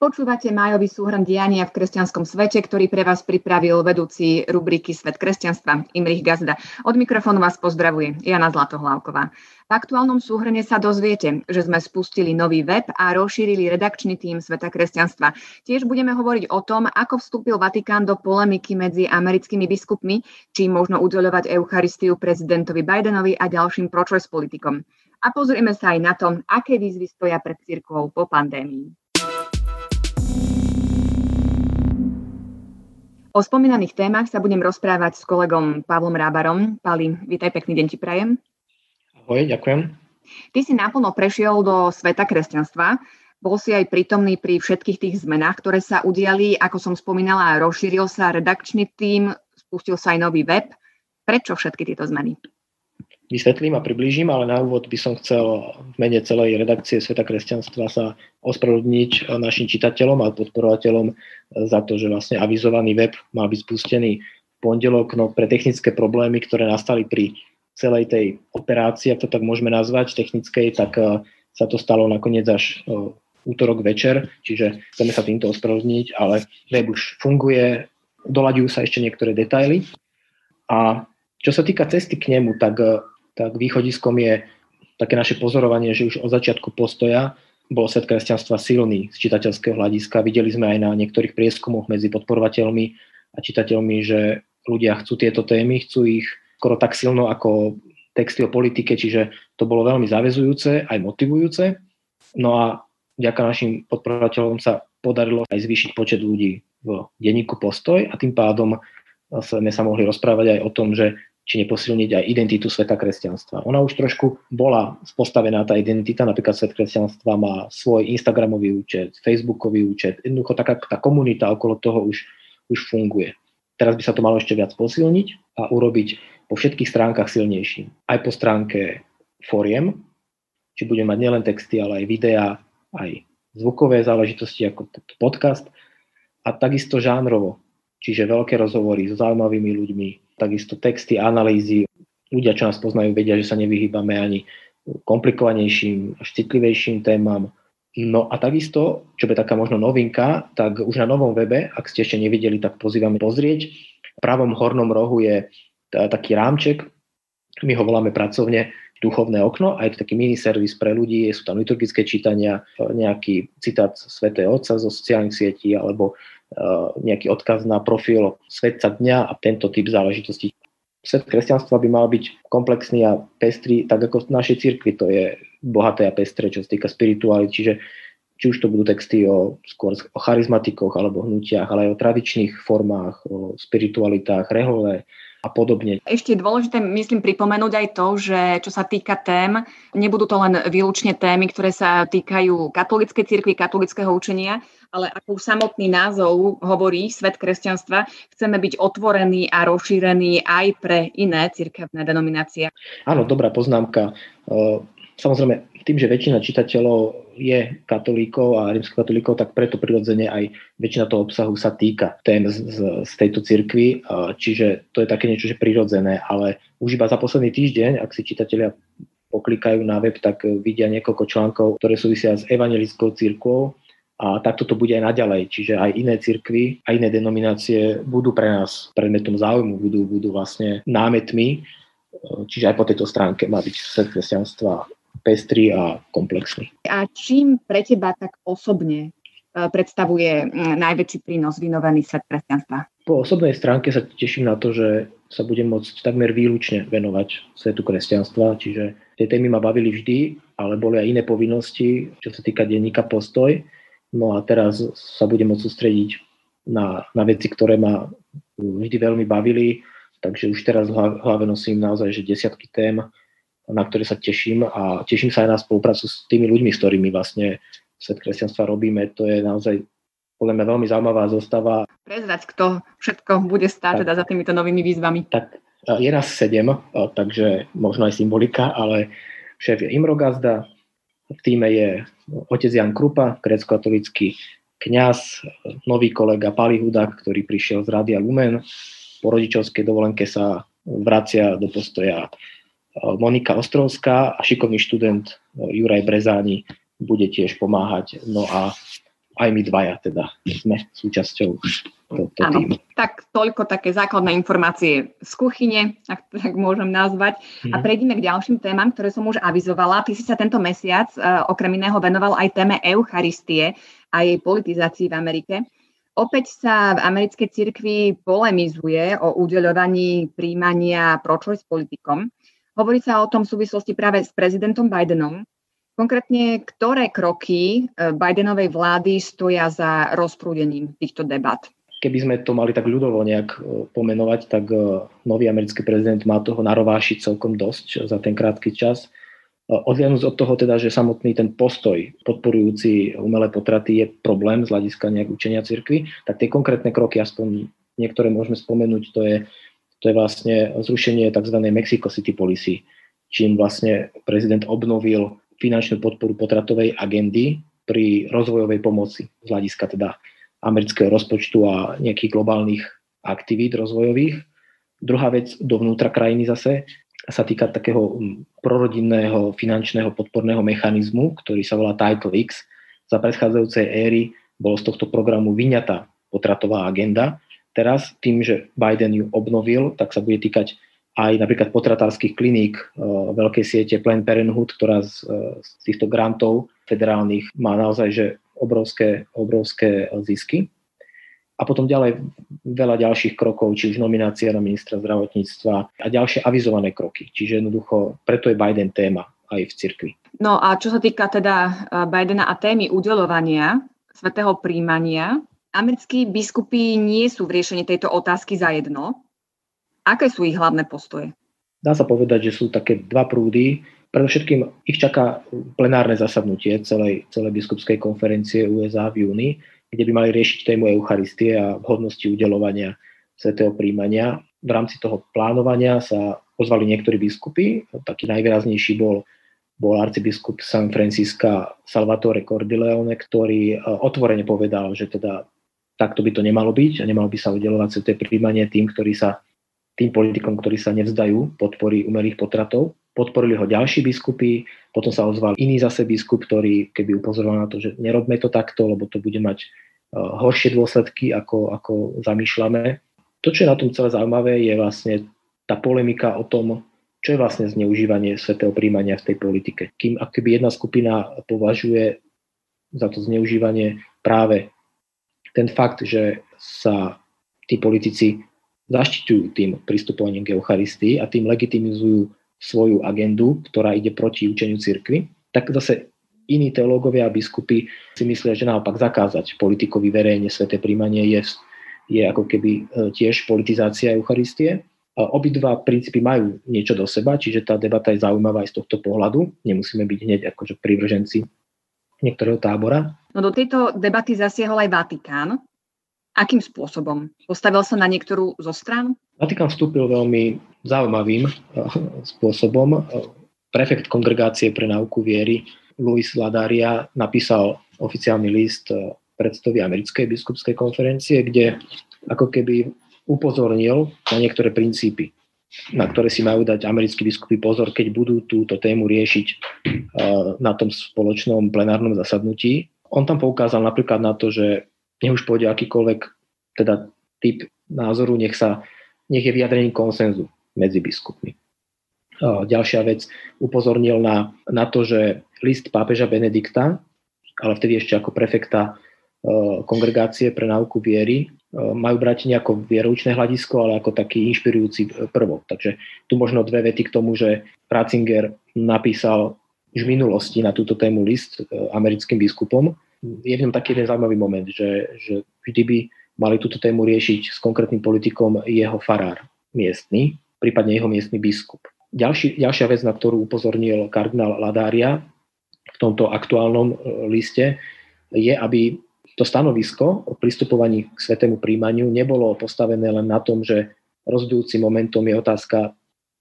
Počúvate májový súhrn diania v kresťanskom svete, ktorý pre vás pripravil vedúci rubriky Svet kresťanstva Imrich Gazda. Od mikrofónu vás pozdravuje Jana Zlatohlávková. V aktuálnom súhrne sa dozviete, že sme spustili nový web a rozšírili redakčný tým Sveta kresťanstva. Tiež budeme hovoriť o tom, ako vstúpil Vatikán do polemiky medzi americkými biskupmi, či možno udeľovať Eucharistiu prezidentovi Bidenovi a ďalším pro politikom. A pozrieme sa aj na to, aké výzvy stoja pred cirkvou po pandémii. O spomínaných témach sa budem rozprávať s kolegom Pavlom Rábarom. Pali, vítaj, pekný deň ti prajem. Ahoj, ďakujem. Ty si naplno prešiel do sveta kresťanstva. Bol si aj prítomný pri všetkých tých zmenách, ktoré sa udiali. Ako som spomínala, rozšíril sa redakčný tím, spustil sa aj nový web. Prečo všetky tieto zmeny? Vysvetlím a priblížim, ale na úvod by som chcel v mene celej redakcie Sveta kresťanstva sa ospravedlniť našim čitateľom a podporovateľom za to, že vlastne avizovaný web mal byť spustený v pondelok, no pre technické problémy, ktoré nastali pri celej tej operácii, ak to tak môžeme nazvať, technickej, tak eh, sa to stalo nakoniec až eh, útorok večer, čiže chceme sa týmto ospravedlniť, ale web už funguje, doľaďujú sa ešte niektoré detaily. A čo sa týka cesty k nemu, tak eh, tak východiskom je také naše pozorovanie, že už od začiatku postoja bol svet kresťanstva silný z čitateľského hľadiska. Videli sme aj na niektorých prieskumoch medzi podporovateľmi a čitateľmi, že ľudia chcú tieto témy, chcú ich skoro tak silno ako texty o politike, čiže to bolo veľmi zavezujúce, aj motivujúce. No a vďaka našim podporovateľom sa podarilo aj zvýšiť počet ľudí v denníku Postoj a tým pádom sme sa mohli rozprávať aj o tom, že či neposilniť aj identitu sveta kresťanstva. Ona už trošku bola postavená tá identita, napríklad svet kresťanstva má svoj Instagramový účet, Facebookový účet, jednoducho taká tá komunita okolo toho už, už funguje. Teraz by sa to malo ešte viac posilniť a urobiť po všetkých stránkach silnejším. Aj po stránke foriem, či budeme mať nielen texty, ale aj videá, aj zvukové záležitosti ako podcast a takisto žánrovo, čiže veľké rozhovory s zaujímavými ľuďmi, takisto texty, analýzy. Ľudia, čo nás poznajú, vedia, že sa nevyhýbame ani komplikovanejším, až citlivejším témam. No a takisto, čo je taká možno novinka, tak už na novom webe, ak ste ešte nevideli, tak pozývame pozrieť. V pravom hornom rohu je taký rámček, my ho voláme pracovne duchovné okno a je to taký mini servis pre ľudí, sú tam liturgické čítania, nejaký citát svätého Otca zo sociálnych sietí alebo nejaký odkaz na profil svetca dňa a tento typ záležitostí. Svet kresťanstva by mal byť komplexný a pestrý, tak ako v našej cirkvi to je bohaté a pestré, čo sa týka spirituálity, čiže či už to budú texty o, skôr o charizmatikoch alebo hnutiach, ale aj o tradičných formách, o spiritualitách, rehole, a podobne. Ešte je dôležité, myslím, pripomenúť aj to, že čo sa týka tém, nebudú to len výlučne témy, ktoré sa týkajú katolíckej cirkvi, katolického učenia, ale ako samotný názov hovorí, svet kresťanstva, chceme byť otvorení a rozšírení aj pre iné cirkevné denominácie. Áno, dobrá poznámka. Samozrejme, tým, že väčšina čitateľov je katolíkov a rímskokatolíkov, tak preto prirodzene aj väčšina toho obsahu sa týka tém z, z, tejto cirkvi, čiže to je také niečo, že prirodzené, ale už iba za posledný týždeň, ak si čitatelia poklikajú na web, tak vidia niekoľko článkov, ktoré súvisia s evangelickou cirkvou a takto to bude aj naďalej. Čiže aj iné cirkvy a iné denominácie budú pre nás predmetom záujmu, budú, budú vlastne námetmi, čiže aj po tejto stránke má byť svet kresťanstva pestrý a komplexný. A čím pre teba tak osobne e, predstavuje najväčší prínos vynovený svet kresťanstva? Po osobnej stránke sa teším na to, že sa budem môcť takmer výlučne venovať svetu kresťanstva, čiže tie témy ma bavili vždy, ale boli aj iné povinnosti, čo sa týka denníka Postoj. No a teraz sa budem môcť sústrediť na, na veci, ktoré ma vždy veľmi bavili, takže už teraz v hlave nosím naozaj že desiatky tém, na ktoré sa teším a teším sa aj na spoluprácu s tými ľuďmi, s ktorými vlastne svet kresťanstva robíme. To je naozaj podľa mňa veľmi zaujímavá zostava. Prezrať, kto všetko bude stáť teda za týmito novými výzvami. Tak je nás sedem, takže možno aj symbolika, ale šéf je Imro Gazda, v týme je otec Jan Krupa, grécko-katolický kňaz, nový kolega Pali Hudák, ktorý prišiel z Rádia Lumen. Po rodičovskej dovolenke sa vracia do postoja Monika Ostrovská a šikovný študent Juraj Brezáni bude tiež pomáhať. No a aj my dvaja teda sme súčasťou tohto týmu. Tak toľko také základné informácie z kuchyne, ak to tak môžem nazvať. Mm. A mhm. prejdeme k ďalším témam, ktoré som už avizovala. Ty si sa tento mesiac uh, okrem iného venoval aj téme Eucharistie a jej politizácii v Amerike. Opäť sa v americkej cirkvi polemizuje o udeľovaní príjmania pro-choice politikom. Hovorí sa o tom v súvislosti práve s prezidentom Bidenom, Konkrétne, ktoré kroky e, Bidenovej vlády stoja za rozprúdením týchto debat? Keby sme to mali tak ľudovo nejak e, pomenovať, tak e, nový americký prezident má toho narovášiť celkom dosť za ten krátky čas. Odliadnúť od toho teda, že samotný ten postoj podporujúci umelé potraty je problém z hľadiska nejak učenia cirkvy, tak tie konkrétne kroky, aspoň niektoré môžeme spomenúť, to je, to je vlastne zrušenie tzv. Mexico City Policy, čím vlastne prezident obnovil finančnú podporu potratovej agendy pri rozvojovej pomoci z hľadiska teda amerického rozpočtu a nejakých globálnych aktivít rozvojových. Druhá vec dovnútra krajiny zase sa týka takého mm, prorodinného finančného podporného mechanizmu, ktorý sa volá Title X. Za predchádzajúcej éry bolo z tohto programu vyňatá potratová agenda. Teraz tým, že Biden ju obnovil, tak sa bude týkať aj napríklad potratárskych kliník eh, veľkej siete Planned Parenthood, ktorá z, eh, z týchto grantov federálnych má naozaj že obrovské, obrovské zisky. A potom ďalej veľa ďalších krokov, či už nominácia na ministra zdravotníctva a ďalšie avizované kroky. Čiže jednoducho, preto je Biden téma aj v cirkvi. No a čo sa týka teda eh, Bidena a témy udelovania svetého príjmania, americkí biskupy nie sú v riešení tejto otázky za jedno. Aké sú ich hlavné postoje? Dá sa povedať, že sú také dva prúdy. Predovšetkým ich čaká plenárne zasadnutie celej, celej biskupskej konferencie USA v júni, kde by mali riešiť tému Eucharistie a vhodnosti udelovania svetého príjmania. V rámci toho plánovania sa pozvali niektorí biskupy. Taký najvýraznejší bol, bol arcibiskup San Francisca Salvatore Cordileone, ktorý e, otvorene povedal, že teda takto by to nemalo byť a nemalo by sa udelovať sveté príjmanie tým, ktorí sa tým politikom, ktorí sa nevzdajú podpory umelých potratov. Podporili ho ďalší biskupy, potom sa ozval iný zase biskup, ktorý keby upozoroval na to, že nerobme to takto, lebo to bude mať e, horšie dôsledky, ako, ako zamýšľame. To, čo je na tom celé zaujímavé, je vlastne tá polemika o tom, čo je vlastne zneužívanie svetého príjmania v tej politike. Kým ak keby jedna skupina považuje za to zneužívanie práve ten fakt, že sa tí politici zaštiťujú tým pristupovaním k Eucharistii a tým legitimizujú svoju agendu, ktorá ide proti učeniu cirkvy, tak zase iní teológovia a biskupy si myslia, že naopak zakázať politikovi verejne sveté príjmanie je, je ako keby e, tiež politizácia Eucharistie. Obidva princípy majú niečo do seba, čiže tá debata je zaujímavá aj z tohto pohľadu. Nemusíme byť hneď akože privrženci niektorého tábora. No do tejto debaty zasiahol aj Vatikán. Akým spôsobom? Postavil sa na niektorú zo strán? Vatikán vstúpil veľmi zaujímavým eh, spôsobom. Prefekt kongregácie pre náuku viery Luis Ladaria napísal oficiálny list eh, predstavy americkej biskupskej konferencie, kde ako keby upozornil na niektoré princípy, na ktoré si majú dať americkí biskupy pozor, keď budú túto tému riešiť eh, na tom spoločnom plenárnom zasadnutí. On tam poukázal napríklad na to, že nech už pôjde akýkoľvek teda typ názoru, nech, sa, nech je vyjadrený konsenzu medzi biskupmi. Ďalšia vec, upozornil na, na to, že list pápeža Benedikta, ale vtedy ešte ako prefekta kongregácie pre náuku viery, majú brať nejako vieroučné hľadisko, ale ako taký inšpirujúci prvok. Takže tu možno dve vety k tomu, že Ratzinger napísal už v minulosti na túto tému list americkým biskupom, je v ňom taký jeden zaujímavý moment, že, že vždy by mali túto tému riešiť s konkrétnym politikom jeho farár miestny, prípadne jeho miestny biskup. Ďalší, ďalšia vec, na ktorú upozornil kardinál Ladária v tomto aktuálnom e, liste, je, aby to stanovisko o pristupovaní k svetému príjmaniu nebolo postavené len na tom, že rozhodujúcim momentom je otázka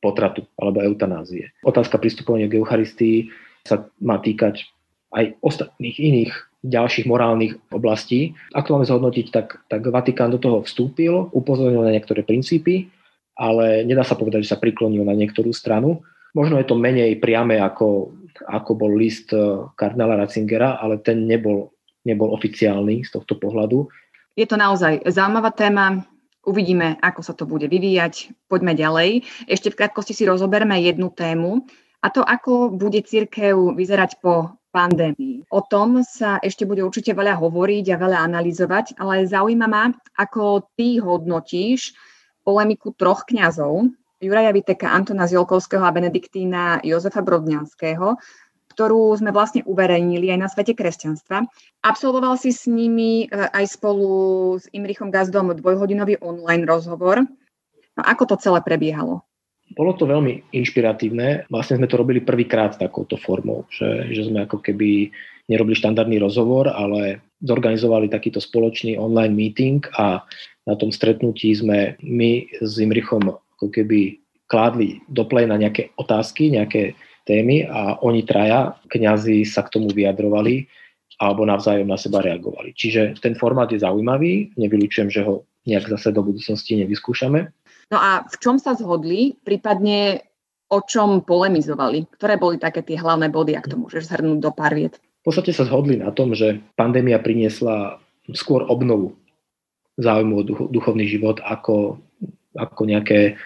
potratu alebo eutanázie. Otázka pristupovania k Eucharistii sa má týkať aj ostatných iných ďalších morálnych oblastí. Ak to máme zhodnotiť, tak, tak Vatikán do toho vstúpil, upozornil na niektoré princípy, ale nedá sa povedať, že sa priklonil na niektorú stranu. Možno je to menej priame ako, ako bol list eh, kardinála Ratzingera, ale ten nebol nebol oficiálny z tohto pohľadu. Je to naozaj zaujímavá téma. Uvidíme, ako sa to bude vyvíjať. Poďme ďalej. Ešte v krátkosti si rozoberme jednu tému, a to, ako bude církev vyzerať po pandémii. O tom sa ešte bude určite veľa hovoriť a veľa analyzovať, ale zaujíma ma, ako ty hodnotíš polemiku troch kňazov, Juraja Viteka, Antona Ziolkovského a Benediktína Jozefa Brodňanského, ktorú sme vlastne uverejnili aj na svete kresťanstva. Absolvoval si s nimi e, aj spolu s Imrichom Gazdom dvojhodinový online rozhovor. No ako to celé prebiehalo? Bolo to veľmi inšpiratívne. Vlastne sme to robili prvýkrát takouto formou, že, že sme ako keby nerobili štandardný rozhovor, ale zorganizovali takýto spoločný online meeting a na tom stretnutí sme my s Imrichom ako keby kládli do na nejaké otázky, nejaké témy a oni traja, kňazi sa k tomu vyjadrovali alebo navzájom na seba reagovali. Čiže ten formát je zaujímavý, nevylučujem, že ho nejak zase do budúcnosti nevyskúšame. No a v čom sa zhodli, prípadne o čom polemizovali? Ktoré boli také tie hlavné body, ak to môžeš zhrnúť do pár viet? V podstate sa zhodli na tom, že pandémia priniesla skôr obnovu záujmu o duchovný život ako, ako nejaké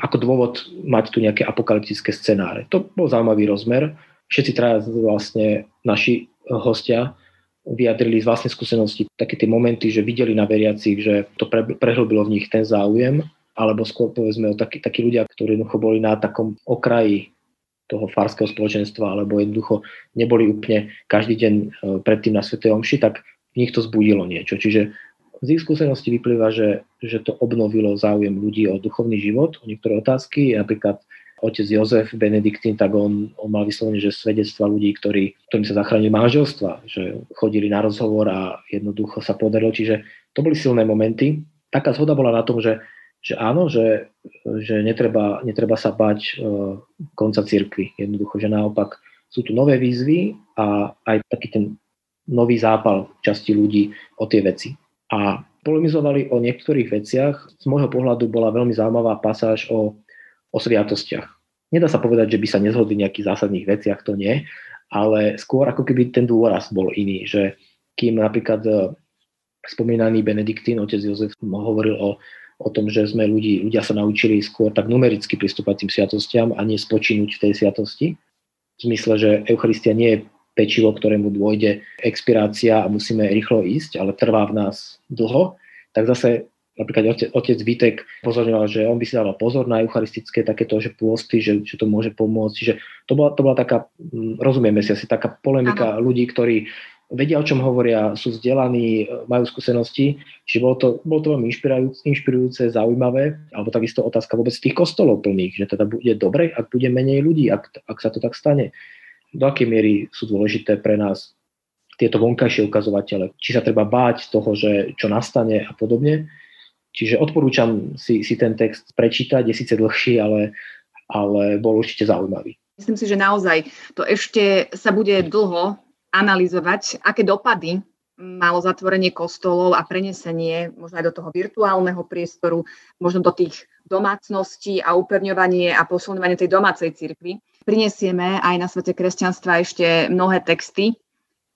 ako dôvod mať tu nejaké apokalyptické scenáre. To bol zaujímavý rozmer. Všetci traja vlastne naši hostia vyjadrili z vlastnej skúsenosti také tie momenty, že videli na veriacich, že to pre, prehlbilo v nich ten záujem alebo skôr povedzme o takí, takí ľudia, ktorí jednoducho boli na takom okraji toho farského spoločenstva, alebo jednoducho neboli úplne každý deň e, predtým na Sv. Omši, tak v nich to zbudilo niečo. Čiže z ich skúsenosti vyplýva, že, že to obnovilo záujem ľudí o duchovný život, o niektoré otázky. Napríklad otec Jozef Benediktín, tak on, on mal vyslovene, že svedectva ľudí, ktorí, ktorým sa zachránili manželstva, že chodili na rozhovor a jednoducho sa podarilo. Čiže to boli silné momenty. Taká zhoda bola na tom, že že áno, že, že netreba, netreba sa bať uh, konca cirkvi. Jednoducho, že naopak sú tu nové výzvy a aj taký ten nový zápal časti ľudí o tie veci. A polemizovali o niektorých veciach. Z môjho pohľadu bola veľmi zaujímavá pasáž o, o sviatostiach. Nedá sa povedať, že by sa nezhodli nejakých zásadných veciach, to nie, ale skôr ako keby ten dôraz bol iný, že kým napríklad uh, spomínaný Benediktín, otec Jozef, hovoril o o tom, že sme ľudí, ľudia sa naučili skôr tak numericky pristúpať tým sviatostiam a nie spočinúť v tej sviatosti. V zmysle, že Eucharistia nie je pečivo, ktorému dôjde expirácia a musíme rýchlo ísť, ale trvá v nás dlho, tak zase napríklad otec, otec Vitek pozorňoval, že on by si dával pozor na eucharistické takéto, že pôsty, že, že to môže pomôcť. Čiže to bola, to bola taká, mm, rozumieme si asi, taká polemika ľudí, ktorí vedia, o čom hovoria, sú vzdelaní, majú skúsenosti. Čiže bolo to, bolo to veľmi inšpirujúce, inšpirujúce, zaujímavé, alebo takisto otázka vôbec tých kostolov plných, že teda bude dobre, ak bude menej ľudí, ak, ak sa to tak stane. Do akej miery sú dôležité pre nás tieto vonkajšie ukazovatele. Či sa treba báť toho, že čo nastane a podobne. Čiže odporúčam si, si ten text prečítať, je síce dlhší, ale, ale bol určite zaujímavý. Myslím si, že naozaj to ešte sa bude dlho analyzovať, aké dopady malo zatvorenie kostolov a prenesenie možno aj do toho virtuálneho priestoru, možno do tých domácností a upevňovanie a posilňovanie tej domácej cirkvi. Prinesieme aj na svete kresťanstva ešte mnohé texty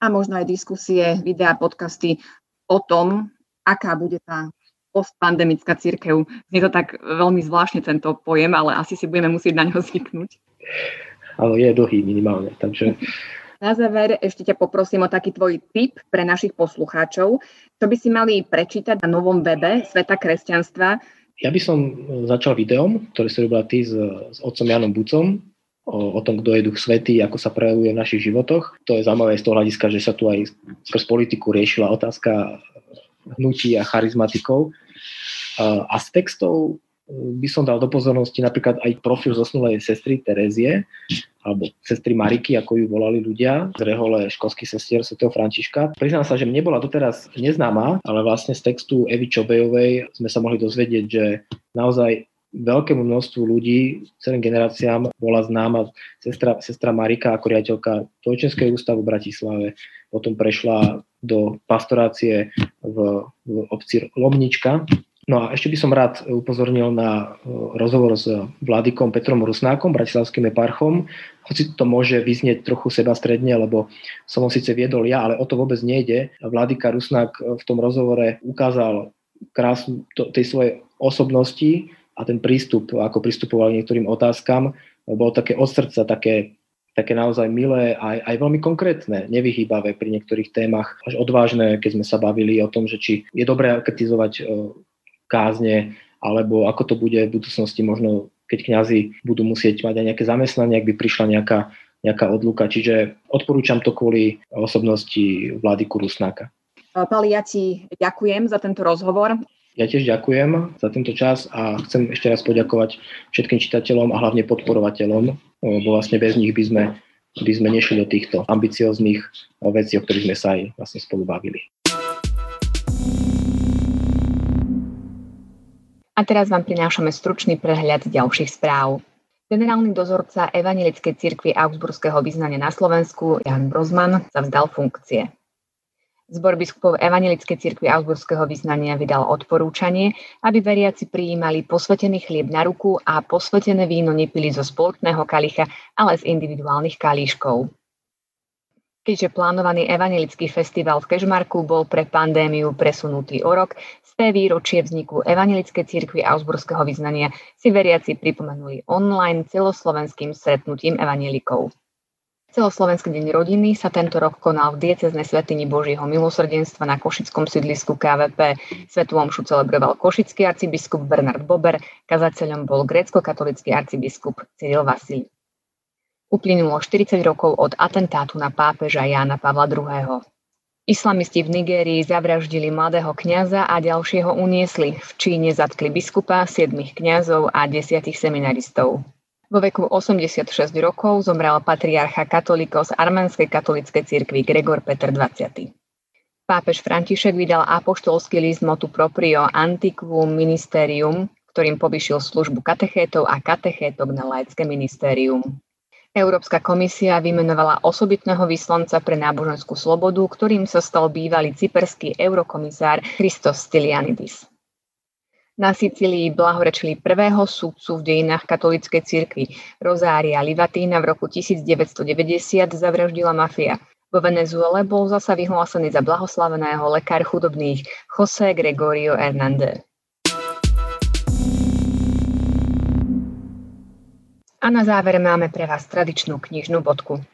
a možno aj diskusie, videá, podcasty o tom, aká bude tá postpandemická církev. Znie to tak veľmi zvláštne tento pojem, ale asi si budeme musieť na ňo zvyknúť. Ale je dlhý minimálne, takže na záver ešte ťa poprosím o taký tvoj tip pre našich poslucháčov, čo by si mali prečítať na novom webe Sveta kresťanstva. Ja by som začal videom, ktoré si robila ty s, s otcom Janom Bucom, o, o tom, kto je duch svetý, ako sa prejavuje v našich životoch. To je zaujímavé z toho hľadiska, že sa tu aj skrz politiku riešila otázka hnutí a charizmatikov. A z textov by som dal do pozornosti napríklad aj profil zosnulej sestry Terezie, alebo sestry Mariky, ako ju volali ľudia, z rehole školských sestier Sv. Františka. Priznám sa, že mne bola doteraz neznáma, ale vlastne z textu Evy Čobejovej sme sa mohli dozvedieť, že naozaj veľkému množstvu ľudí, celým generáciám bola známa sestra, sestra Marika ako riaditeľka Tojčenského ústavu v Bratislave, potom prešla do pastorácie v, v obci Lomnička No a ešte by som rád upozornil na e, rozhovor s vládikom Petrom Rusnákom, bratislavským eparchom, hoci to môže vyznieť trochu sebastredne, lebo som ho síce viedol ja, ale o to vôbec nejde. Vládika Rusnák v tom rozhovore ukázal krásu tej svojej osobnosti a ten prístup, ako pristupoval niektorým otázkam, bolo také od srdca, také, také naozaj milé, aj, aj veľmi konkrétne, nevyhýbavé pri niektorých témach, až odvážne, keď sme sa bavili o tom, že či je dobré kritizovať kázne, alebo ako to bude v budúcnosti možno, keď kňazi budú musieť mať aj nejaké zamestnanie, ak by prišla nejaká, nejaká odluka. Čiže odporúčam to kvôli osobnosti vlády Kurusnáka. Pali, ja ti ďakujem za tento rozhovor. Ja tiež ďakujem za tento čas a chcem ešte raz poďakovať všetkým čitateľom a hlavne podporovateľom, bo vlastne bez nich by sme, by sme nešli do týchto ambicióznych vecí, o ktorých sme sa aj vlastne spolu bavili. A teraz vám prinášame stručný prehľad ďalších správ. Generálny dozorca Evangelickej cirkvi Augsburského vyznania na Slovensku Jan Brozman sa vzdal funkcie. Zbor biskupov Evangelickej cirkvi Augsburského vyznania vydal odporúčanie, aby veriaci prijímali posvetený chlieb na ruku a posvetené víno nepili zo spoločného kalicha, ale z individuálnych kalíškov. Keďže plánovaný evangelický festival v Kežmarku bol pre pandémiu presunutý o rok, Sté výročie vzniku Evangelickej cirkvi Augsburského vyznania si veriaci pripomenuli online celoslovenským stretnutím evangelikov. Celoslovenský deň rodiny sa tento rok konal v dieceznej svetini Božieho milosrdenstva na košickom sídlisku KVP. Svetu omšu celebroval košický arcibiskup Bernard Bober, kazateľom bol grécko-katolický arcibiskup Cyril Vasil. Uplynulo 40 rokov od atentátu na pápeža Jána Pavla II. Islamisti v Nigérii zavraždili mladého kňaza a ďalšieho uniesli. V Číne zatkli biskupa, siedmých kňazov a desiatich seminaristov. Vo veku 86 rokov zomrel patriarcha katolíkov z arménskej katolíckej cirkvi Gregor Peter XX. Pápež František vydal apoštolský list motu proprio Antiquum Ministerium, ktorým povyšil službu katechétov a katechétok na laické ministérium. Európska komisia vymenovala osobitného vyslanca pre náboženskú slobodu, ktorým sa stal bývalý cyperský eurokomisár Christos Stylianidis. Na Sicílii blahorečili prvého sudcu v dejinách katolíckej cirkvi. Rozária Livatína v roku 1990 zavraždila mafia. Vo Venezuele bol zasa vyhlásený za blahoslaveného lekár chudobných José Gregorio Hernández. A na záver máme pre vás tradičnú knižnú bodku.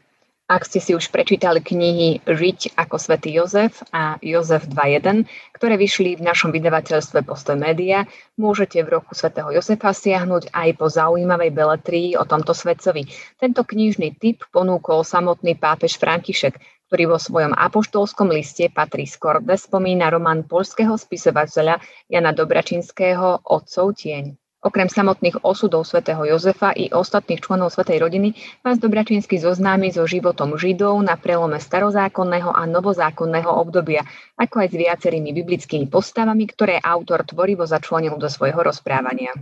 Ak ste si už prečítali knihy Žiť ako svätý Jozef a Jozef 2.1, ktoré vyšli v našom vydavateľstve Postoj Media, môžete v roku svätého Jozefa siahnuť aj po zaujímavej beletrii o tomto svetcovi. Tento knižný typ ponúkol samotný pápež František, ktorý vo svojom apoštolskom liste Patris Corde spomína román polského spisovateľa Jana Dobračinského Otcov tieň. Okrem samotných osudov svätého Jozefa i ostatných členov svätej rodiny vás Dobračinsky zoznámi so životom Židov na prelome starozákonného a novozákonného obdobia, ako aj s viacerými biblickými postavami, ktoré autor tvorivo začlenil do svojho rozprávania.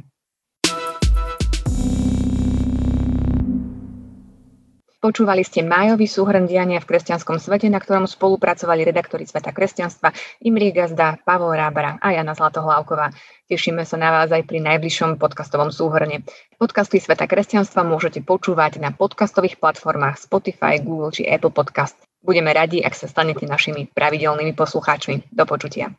Počúvali ste májový súhrn diania v kresťanskom svete, na ktorom spolupracovali redaktori Sveta kresťanstva Imri Gazda, Pavol Rábara a Jana Zlatohlávková. Tešíme sa na vás aj pri najbližšom podcastovom súhrne. Podcasty Sveta kresťanstva môžete počúvať na podcastových platformách Spotify, Google či Apple Podcast. Budeme radi, ak sa stanete našimi pravidelnými poslucháčmi. Do počutia.